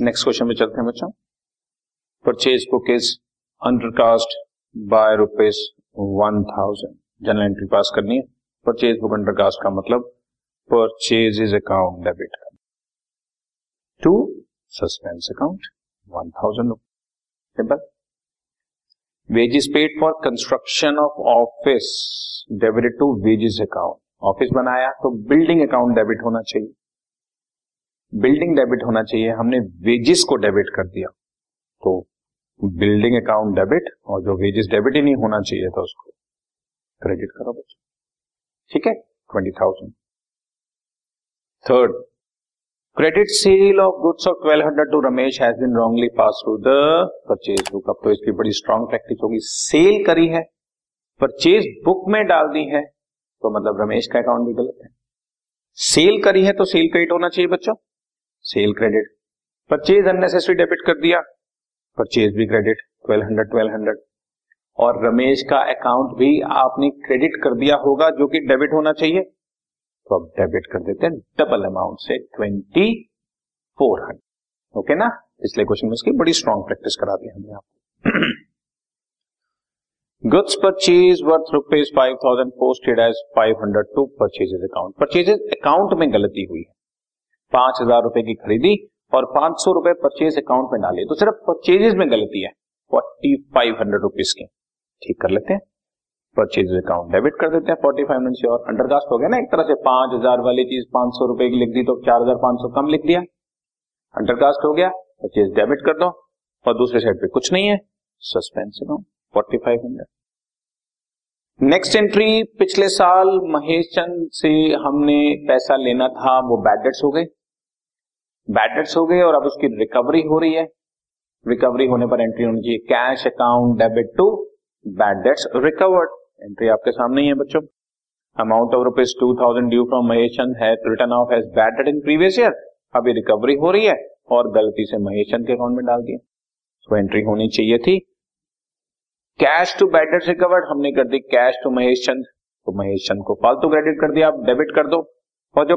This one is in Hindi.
नेक्स्ट क्वेश्चन में चलते हैं बच्चों। Purchase book is undercast by rupees one thousand general entry pass करनी है। परचेज बुक अंडरकास्ट का मतलब purchase is account debit to suspense account one thousand simple wages paid for construction of office debit to wages account office बनाया तो बिल्डिंग अकाउंट डेबिट होना चाहिए। बिल्डिंग डेबिट होना चाहिए। हमने वेजेस को डेबिट कर दिया। तो बिल्डिंग अकाउंट डेबिट और जो वेजेस डेबिट ही नहीं होना चाहिए था उसको। क्रेडिट करो बच्चों। ठीक है? Twenty thousand third credit sale of goods of twelve hundred to Ramesh has been wrongly passed through the purchase book अब तो इसकी बड़ी स्ट्रॉन्ग प्रैक्टिस होगी। सेल करी है। परचेज बुक में डाल दी है। तो मतलब रमेश का अकाउंट भी गलत है। सेल करी है तो सेल क्रेडिट होना चाहिए बच्चों। Sale credit. Purchase unnecessary debit कर दिया। परचेज भी credit twelve hundred twelve hundred और रमेश का अकाउंट भी आपने क्रेडिट कर दिया होगा, जो कि डेबिट होना चाहिए। तो अब डेबिट कर देते हैं डबल अमाउंट से ट्वेंटी फोर हंड्रेड ओके ना? पिछले क्वेश्चन में इसकी बड़ी स्ट्रॉन्ग प्रैक्टिस करा दी हमने आपको। Goods purchase worth rupees five thousand posted as five hundred to purchases account purchases account में गलती हुई है। पाँच हज़ार रुपए की खरीदी और पाँच सौ रुपए परचेज अकाउंट में डाले। तो सिर्फ़ परचेजेज में गलती है। फोर्टी फाइव हंड्रेड रुपीज़ की। ठीक कर लेते हैं। परचेज अकाउंट डेबिट कर देते हैं। फोर्टी फाइव हंड्रेड से और अंडरकास्ट हो गया ना, एक तरह से पाँच हज़ार वाली चीज़ पाँच सौ रुपए की लिख दी तो चार हज़ार पाँच सौ कम लिख दिया। अंडरकास्ट हो गया। परचेज डेबिट कर दो। और दूसरे साइड पे कुछ नहीं है। Suspense account forty five hundred next entry पिछले साल महेश चंद से हमने पैसा लेना था, वो बैड डेट्स हो गए। बैड डेट्स हो गए और अब उसकी रिकवरी हो रही है। रिकवरी होने पर एंट्री होनी चाहिए। Cash account debit to bad debts recovered entry आपके सामने ही है बच्चों। Amount of rupees two thousand due from Mahesh Chand है return of as bad debt in previous year अभी रिकवरी हो रही है और गलती से महेश चंद के अकाउंट में डाल दिया। सो एंट्री होनी चाहिए थी। Cash to bad debt recovered हमने कर दी कैश टू महेश चंद तो महेश चंद को फालतू क्रेडिट कर दिया। आप डेबिट कर दो। और जो